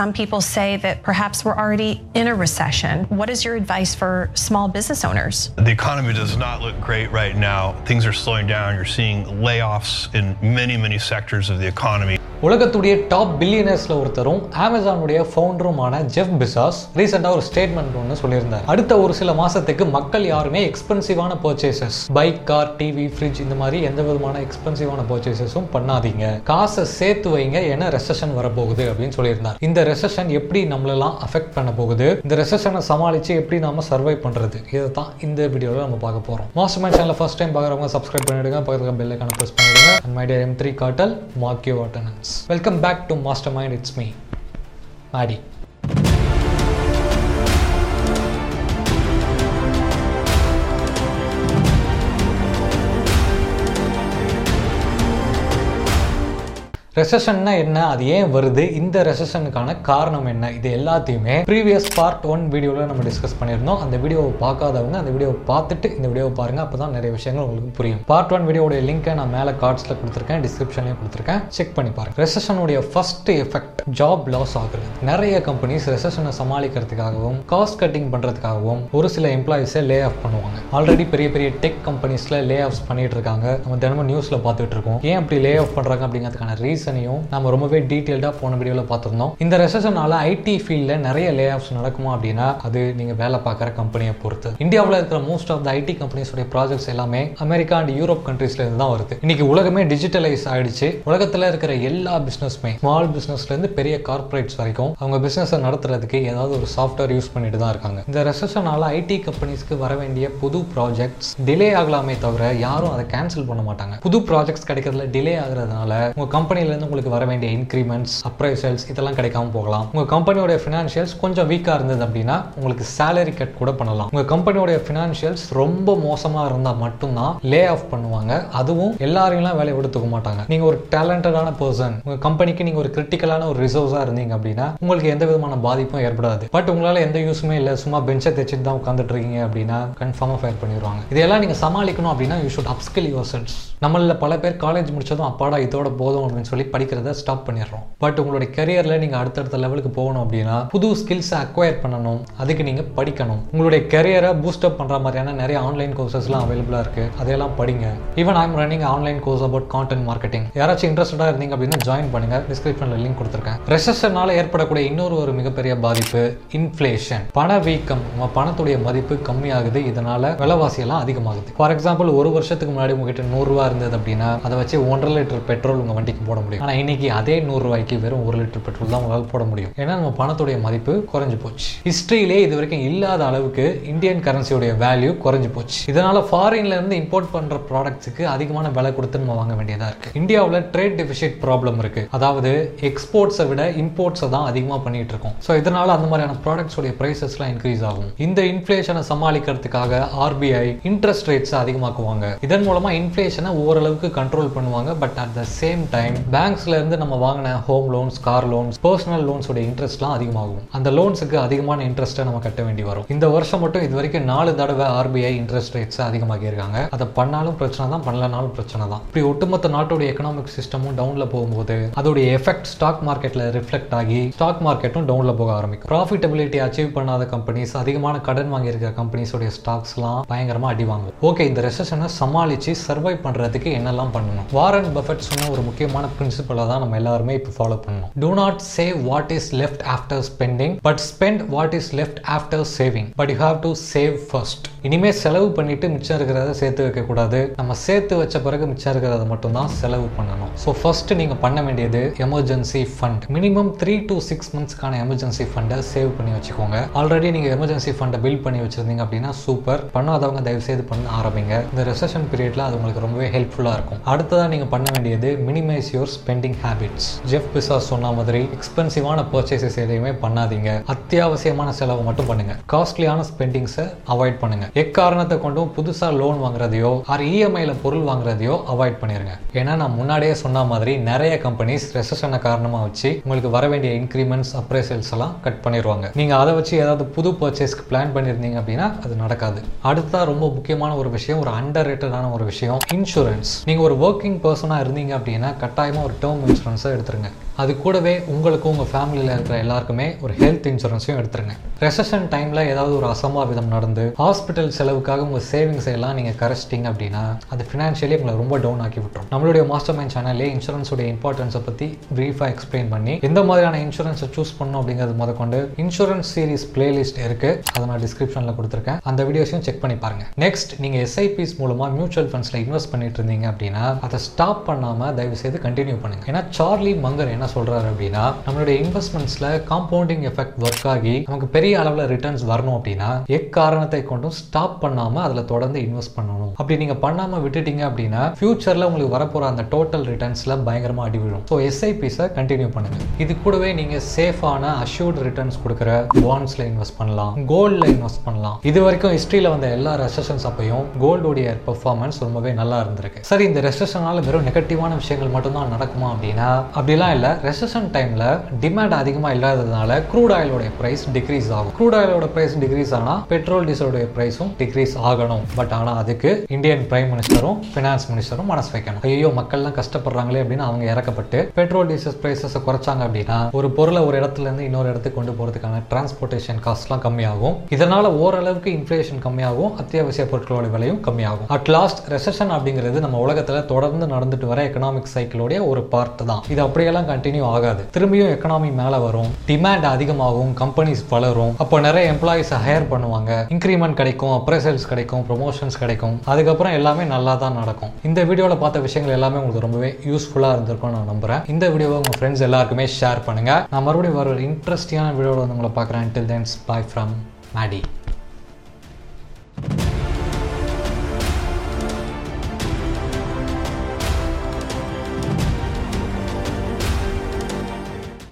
Some people say that perhaps we're already in a recession. What is your advice for small business owners? The economy does not look great right now. Things are slowing down. You're seeing layoffs in many, many sectors of the economy. உலகத்துடைய top பில்லியனர்ஸ்ல ஒருத்தரும் அமேசானுடைய ஃபவுண்டருமான Jeff பிசாஸ் ரீசெண்டாக ஒரு statement ஒன்று சொல்லியிருந்தார் அடுத்த ஒரு சில மாசத்துக்கு மக்கள் யாருமே எக்ஸ்பென்சிவான purchases bike car TV fridge இந்த மாதிரி எந்த விதமான எக்ஸ்பென்சிவான பர்ச்சேசஸும் பண்ணாதீங்க காசை சேர்த்து வைங்க ஏன்னா ரெசஷன் வரப்போகுது அப்படின்னு சொல்லியிருந்தார் இந்த ரெசஷன் எப்படி நம்மளெல்லாம் அஃபெக்ட் பண்ண போகுது? இந்த ரெசஷனை சமாளித்து எப்படி நாம சர்வை பண்ணுறது இதை தான் இந்த வீடியோவில் நம்ம பார்க்க போகிறோம் master mind channel first time பார்க்குறவங்க சப்ஸ்கிரைப் பண்ணிடுங்க. பக்கத்தில் பெல் ஐக்கான ப்ரெஸ் பண்ணிடுங்க. அண்ட் மை டியர் எம் three காட்டல் mark you attendance welcome back to master mind it's me Maddy ரெசஷன்னா என்ன? அது ஏன் வருது? இந்த ரெசஷனுக்கான காரணம் என்ன? இது எல்லாத்தையுமே ப்ரீவியஸ் பார்ட் ஒன் வீடியோவில் நம்ம டிஸ்கஸ் பண்ணியிருந்தோம். அந்த வீடியோவை பார்க்காதவங்க அந்த வீடியோவை பார்த்துட்டு இந்த வீடியோவை பாருங்க. அப்போ தான் நிறைய விஷயங்கள் உங்களுக்கு புரியும். பார்ட் ஒன் வீடியோடைய லிங்கை நான் மேலே கார்ட்ஸில் கொடுத்துருக்கேன். டிஸ்கிரிப்ஷன்லேயும் கொடுத்துருக்கேன். செக் பண்ணி பாருங்க. ரெசஷனுடைய ஃபர்ஸ்ட் எஃபெக்ட் ஜாப் லாஸ் ஆகுறது. நிறைய கம்பெனிஸ் ரெசஷனை சமாளிக்கிறதுக்காகவும் காஸ்ட் கட்டிங் பண்ணுறதுக்காகவும் ஒரு சில எம்ப்ளாயிஸை லே ஆஃப் பண்ணுவாங்க. ஆல்ரெடி பெரிய பெரிய டெக் கம்பெனிஸில் லே ஆஃப்ஸ் பண்ணிட்டு இருக்காங்க. நம்ம தினமும் நியூஸில் பார்த்துட்டு இருக்கோம். ஏன் அப்படி லே ஆஃப் பண்ணுறாங்க அப்படிங்கிறதுக்கான ரீசன் ரீசனையும் நம்ம ரொம்பவே டீட்டெயில்டாக போன வீடியோவில் பார்த்துருந்தோம். இந்த ரெசஷனால ஐடி ஃபீல்டில் நிறைய லே ஆஃப்ஸ் நடக்குமா அப்படின்னா அது நீங்கள் வேலை பார்க்குற கம்பெனியை பொறுத்து. இந்தியாவில் இருக்கிற மோஸ்ட் ஆஃப் த ஐடி கம்பெனிஸோட ப்ராஜெக்ட்ஸ் எல்லாமே அமெரிக்கா அண்ட் யூரோப் கண்ட்ரீஸ்ல இருந்து தான் வருது. இன்னைக்கு உலகமே டிஜிட்டலைஸ் ஆயிடுச்சு. உலகத்தில் இருக்கிற எல்லா பிஸ்னஸ்மே ஸ்மால் பிஸ்னஸ்லேருந்து பெரிய கார்பரேட்ஸ் வரைக்கும் அவங்க பிஸ்னஸை நடத்துறதுக்கு ஏதாவது ஒரு சாஃப்ட்வேர் யூஸ் பண்ணிட்டு தான் இருக்காங்க. இந்த ரெசஷனால ஐடி கம்பெனிஸ்க்கு வர வேண்டிய புது ப்ராஜெக்ட்ஸ் டிலே ஆகலாமே தவிர யாரும் அதை கேன்சல் பண்ண மாட்டாங்க. புது ப்ராஜெக்ட்ஸ் கிடைக்கிறதுல டிலே ஆகுறதுனால உங்க கம்பெனியில் கம்பெனிலேருந்து உங்களுக்கு வர வேண்டிய இன்க்ரிமெண்ட்ஸ் அப்ரைசல்ஸ் இதெல்லாம் கிடைக்காம போகலாம். உங்க கம்பெனியோட ஃபினான்ஷியல்ஸ் கொஞ்சம் வீக்கா இருந்தது அப்படின்னா உங்களுக்கு சேலரி கட் கூட பண்ணலாம். உங்க கம்பெனியோட ஃபினான்ஷியல்ஸ் ரொம்ப மோசமா இருந்தா மட்டும்தான் லே ஆஃப் பண்ணுவாங்க. அதுவும் எல்லாரையும்லாம் வேலையை விடுத்துக்க மாட்டாங்க. நீங்க ஒரு டேலண்டடான பர்சன் உங்க கம்பெனிக்கு நீங்க ஒரு கிரிட்டிக்கலான ஒரு ரிசோர்ஸாக இருந்தீங்க அப்படின்னா உங்களுக்கு எந்த விதமான பாதிப்பும் ஏற்படாது. பட் உங்களால எந்த யூஸுமே இல்லை. சும்மா பெஞ்சை தைச்சிட்டு தான் உட்காந்துட்டு இருக்கீங்க அப்படின்னா கன்ஃபார்மா ஃபயர் பண்ணிடுவாங்க இதெல்லாம் நீங்க சமாளிக்கணும் அப்படின்னா you should upskill yourselves நம்மள பல பேர் காலேஜ் முடிச்சதும் அப்பாடா இதோட போதும் அப்படின்னு சொல்லி படிக்கிறத ஸ்டாப் பண்ணிடுறோம். பட் உங்களுடைய கரியரில் நீங்கள் அடுத்தடுத்த லெவலுக்கு போகணும் அப்படின்னா புது ஸ்கில்ஸை அக்வயர் பண்ணணும். அதுக்கு நீங்கள் படிக்கணும். உங்களுடைய கரியரை பூஸ்டப் பண்ணுற மாதிரியான நிறைய ஆன்லைன் கோர்சஸ்லாம் அவைலபிளாக இருக்குது அதையெல்லாம் படிங்க. Even I'm running online course about content marketing யாராச்சும் இன்ட்ரெஸ்டடாக இருந்தீங்க அப்படின்னா ஜாயின் பண்ணுங்க. டிஸ்கிரிப்ஷனில் லிங்க் கொடுத்துருக்கேன். ரெசஷனால ஏற்படக்கூடிய இன்னொரு ஒரு மிகப்பெரிய பாதிப்பு இன்ஃப்ளேஷன் பண வீக்கம் நம்ம பணத்துடைய மதிப்பு கம்மியாகுது. இதனால விலைவாசி எல்லாம் அதிகமாகுது. ஃபார் எக்ஸாம்பிள் ஒரு வருஷத்துக்கு முன்னாடி உங்ககிட்ட நூறுரூவா இருந்தது அப்படின்னா அதை வச்சு ஒன்றரை லிட்டர் பெட்ரோல் உங்கள் வண்டிக்கு போட முடியும். ஆனால் இன்னைக்கு அதே நூறு ரூபாய்க்கு வெறும் ஒரு லிட்டர் பெட்ரோல் தான் உங்களால் போட முடியும். ஏன்னா நம்ம பணத்துடைய மதிப்பு குறைஞ்சு போச்சு. ஹிஸ்டரியிலே இது வரைக்கும் இல்லாத அளவுக்கு இந்தியன் கரன்சியோடைய வேல்யூ குறைஞ்சு போச்சு. இதனால ஃபாரின்ல இருந்து இம்போர்ட் பண்ற ப்ராடக்ட்ஸுக்கு அதிகமான விலை கொடுத்து நம்ம வாங்க வேண்டியதா இருக்கு. இந்தியாவில் ட்ரேட் டெபிசிட் ப்ராப்ளம் இருக்கு. அதாவது எக்ஸ்போர்ட்ஸை விட இம்போர்ட்ஸை தான் அதிகமாக பண்ணிட்டு இருக்கோம். ஸோ இதனால அந்த மாதிரியான ப்ராடக்ட்ஸோடைய ப்ரைஸஸ்லாம் இன்க்ரீஸ் ஆகும். இந்த இன்ஃப்ளேஷனை சமாளிக்கிறதுக்காக ஆர்பிஐ இன்ட்ரெஸ்ட் ரேட்ஸை அதிகமாக்குவாங்க. இதன் மூலமா இன்ஃப்ளேஷனை ஓரளவுக்கு கண்ட்ரோல் பண்ணுவாங்க. But at the same time பேங்க்ஸ்ல இருந்து நம்ம வாங்கின home loans car loans personal லோன்ஸோட இன்ட்ரெஸ்ட்லாம் அதிகமாகும். அந்த லோன்ஸுக்கு அதிகமான இன்ட்ரெஸ்ட்டை நம்ம கட்ட வேண்டி வரும். இந்த வருஷம் மட்டும் இது வரைக்கும் நாலு தடவை ஆர்பிஐ இன்ட்ரெஸ்ட் ரேட்ஸ் அதிகமாகியிருக்காங்க அதை பண்ணாலும் பிரச்சனை தான் பண்ணலனாலும் பிரச்சனை தான். இப்படி ஒட்டுமொத்த நாட்டோட எக்கனாமிக் சிஸ்டமும் டவுன்ல போகும்போது அதோடைய எஃபெக்ட் ஸ்டாக் மார்க்கெட்டில் ரிஃப்ளெக்ட் ஆகி ஸ்டாக் மார்க்கெட்டும் டவுனில் போக ஆரம்பிக்கும். ப்ராஃபிட்டபிலிட்டி அச்சீவ் பண்ணாத கம்பெனிஸ் அதிகமான கடன் வாங்கியிருக்க கம்பெனிஸோடைய ஸ்டாக்ஸ்லாம் பயங்கரமாக அடி வாங்கும். ஓகே இந்த ரெசஷனை சமாளித்து சர்வை பண்ணுறதுக்கு என்னெல்லாம் பண்ணணும்? வாரன் பஃபெட் சொன்ன ஒரு முக்கியமான பிரின்சிபலை தான் நம்ம எல்லாருமே இப்போ ஃபாலோ பண்ணணும். Do not save what is left after spending but spend what is left after saving but you have to save first இனிமே செலவு பண்ணிட்டு மிச்சம் இருக்கிறத சேர்த்து வைக்கக்கூடாது நம்ம சேர்த்து வச்ச பிறகு மிச்சம் இருக்கிறத மட்டும் தான் செலவு பண்ணணும். ஸோ ஃபர்ஸ்ட் நீங்க பண்ண வேண்டியது emergency fund minimum three to six மந்த்ஸ்க்கான emergency ஃபண்டை சேவ் பண்ணி வச்சுக்கோங்க. ஆல்ரெடி நீங்கள் எமர்ஜென்சி ஃபண்டை பில்ட் பண்ணி வச்சிருந்தீங்க அப்படின்னா சூப்பர் பண்ணாதவங்க தயவு செய்து பண்ண ஆரம்பிங்க. இந்த ரெசன் பீரியட்ல அது உங்களுக்கு ரொம்பவே ஹெல்ப்ஃபுல்லாக இருக்கும். அடுத்ததாக நீங்கள் பண்ண வேண்டியது minimise your spending habits Jeff Bezos சொன்ன மாதிரி எக்ஸ்பென்சிவான பர்ச்சேசஸ் எதையுமே பண்ணாதீங்க. அத்தியாவசியமான செலவை மட்டும் பண்ணுங்க. காஸ்ட்லியான ஸ்பெண்டிங்ஸை அவாய்ட் பண்ணுங்க. எக்காரணத்தை கொண்டும் புதுசாக லோன் வாங்குறதையோ ஆர் இஎம்ஐயில் பொருள் வாங்குறதையோ அவாய்ட் பண்ணிருங்க. ஏன்னா நான் முன்னாடியே சொன்ன மாதிரி நிறைய கம்பெனிஸ் ரெசஷனை காரணமா வச்சு உங்களுக்கு வர வேண்டிய இன்க்ரிமெண்ட்ஸ் அப்ரைசல்ஸ் எல்லாம் கட் பண்ணிடுவாங்க நீங்க அதை வச்சு ஏதாவது புது பர்ச்சேஸ்க்கு பிளான் பண்ணியிருந்தீங்க அப்படின்னா அது நடக்காது. அடுத்தா ரொம்ப முக்கியமான ஒரு விஷயம் ஒரு அண்டர் ரேட்டடான ஒரு விஷயம் இன்சூரன்ஸ் நீங்கள் ஒரு ஒர்க்கிங் பர்சனாக இருந்தீங்க அப்படின்னா கட்டாயமாக வருஷம் ஒரு டேர்ம் இன்சூரன்ஸை எடுத்துருங்க. அது கூடவே உங்களுக்கும் உங்கள் ஃபேமிலியில் இருக்கிற எல்லாருக்குமே ஒரு ஹெல்த் இன்சூரன்ஸையும் எடுத்துருங்க. ரெசஷன் டைமில் ஏதாவது ஒரு அசம்பாவிதம் நடந்து ஹாஸ்பிட்டல் செலவுக்காக உங்கள் சேவிங்ஸ் எல்லாம் நீங்கள் கரைச்சிட்டிங்க அப்படின்னா அது ஃபினான்ஷியலி உங்களை ரொம்ப டவுன் ஆக்கி விட்டுரும். நம்மளுடைய மாஸ்டர் மைண்ட் சேனல்லே இன்சூரன்ஸோட இம்பார்ட்டன்ஸை பற்றி ப்ரீஃபாக எக்ஸ்பிளைன் பண்ணி எந்த மாதிரியான இன்சூரன்ஸை சூஸ் பண்ணணும் அப்படிங்கிறது முதற்கொண்டு இன்சூரன்ஸ் சீரிஸ் பிளேலிஸ்ட் இருக்குது அதை நான் டிஸ்கிரிப்ஷனில் கொடுத்துருக்கேன். அந்த வீடியோஸையும் செக் பண்ணி பாருங்க. நெக்ஸ்ட் நீங்கள் எஸ்ஐபிஸ் மூலமாக மியூச்சுவல் ஃபண்ட்ஸில் இன்வெஸ்ட் பண்ணிட்டு இருந்தீங்க அப்படின்னா அதை ஸ்டாப் பண்ணாமல் தயவு செய்து கண்டினியூ பண்ணுங்க. ஏன்னா சார்லி மங்கர் என்ன சொல்றாரு அப்படின்னா நம்மளுடைய இன்வெஸ்ட்மெண்ட்ஸ்ல காம்பவுண்டிங் எஃபெக்ட் ஒர்க் ஆகி நமக்கு பெரிய அளவில் ரிட்டர்ன்ஸ் வரணும் அப்படின்னா எக்காரணத்தை கொண்டும் ஸ்டாப் பண்ணாம அதில் தொடர்ந்து இன்வெஸ்ட் பண்ணணும். அப்படி நீங்க பண்ணாம விட்டுட்டீங்க அப்படின்னா ஃபியூச்சர்ல உங்களுக்கு வரப்போற அந்த டோட்டல் ரிட்டர்ன்ஸ்ல பயங்கரமா அடி விழும். ஸோ எஸ்ஐபிஸை கண்டினியூ பண்ணுங்க. இது கூடவே நீங்க சேஃபான அஷ்யூர்ட் ரிட்டர்ன்ஸ் கொடுக்குற பாண்ட்ஸ்ல இன்வெஸ்ட் பண்ணலாம். கோல்ட்ல இன்வெஸ்ட் பண்ணலாம். இது வரைக்கும் ஹிஸ்டரியில வந்த எல்லா ரெசஷன்ஸ் அப்பையும் கோல்டுடைய பெர்ஃபார்மன்ஸ் ரொம்பவே நல்லா இருந்திருக்கு. சரி இந்த ரெசஷனால வெறும் நெகட்டிவான விஷயங்கள் மட்டும்தான் நடக்குமா அப்படின்னா அப்படிலாம் இல்லை. ரெசன் டைமில் டிமாண்ட் அதிகமாக இல்லாததுனால க்ரூட் ஆயிலோட ப்ரைஸ் டிக்ரீஸ் ஆகும். க்ரூட் ஆயிலோட ப்ரைஸ் டிக்ரீஸ் ஆனால் பெட்ரோல் டீசலோடைய பிரைஸும் டிக்ரீஸ் ஆகணும். பட் ஆனால் அதுக்கு இந்தியன் பிரைம் மினிஸ்டரும் ஃபினான்ஸ் மினிஸ்டரும் மனசு வைக்கணும். ஐயோ மக்கள்லாம் கஷ்டப்படுறாங்களே அப்படின்னு அவங்க இறக்கப்பட்டு பெட்ரோல் டீசல் ப்ரைஸஸை குறைச்சாங்க அப்படின்னா ஒரு பொருளை ஒரு இடத்துல இருந்து இன்னொரு இடத்துக்கு கொண்டு போகிறதுக்கான டிரான்ஸ்போர்ட்டேஷன் காஸ்ட்லாம் கம்மியாகும். இதனால் ஓரளவுக்கு இன்ஃப்ளேஷன் கம்மியாகும் அத்தியாவசிய பொருட்களோட விலையும் கம்மியாகும். அட் லாஸ்ட் ரெசன் அப்படிங்கிறது நம்ம உலகத்தில் தொடர்ந்து நடந்துட்டு வர எக்கனாமிக் சைக்கிளோடைய ஒரு பார்ட் தான். இது அப்படியெல்லாம் கண்டினியூ ஆகாது. திரும்பியும் எக்கனாமி மேலே வரும். டிமாண்ட் அதிகமாகும் கம்பெனிஸ் வளரும். அப்போ நிறைய எம்ப்ளாயிஸ் ஹையர் பண்ணுவாங்க. இன்க்ரிமெண்ட் கிடைக்கும் அப்ரைசல்ஸ் கிடைக்கும் ப்ரொமோஷன்ஸ் கிடைக்கும். அதுக்கப்புறம் எல்லாமே நல்லா தான் நடக்கும். இந்த வீடியோவில் பார்த்த விஷயங்கள் எல்லாமே உங்களுக்கு ரொம்பவே யூஸ்ஃபுல்லாக இருந்திருக்கும் நான் நம்புறேன். இந்த வீடியோவை உங்கள் ஃப்ரெண்ட்ஸ் எல்லாருக்குமே ஷேர் பண்ணுங்க. நான் மறுபடியும் வர ஒரு இன்ட்ரெஸ்டிங்கான வீடியோவில் வந்து உங்களை பார்க்குறேன். Till then's bye from Maddy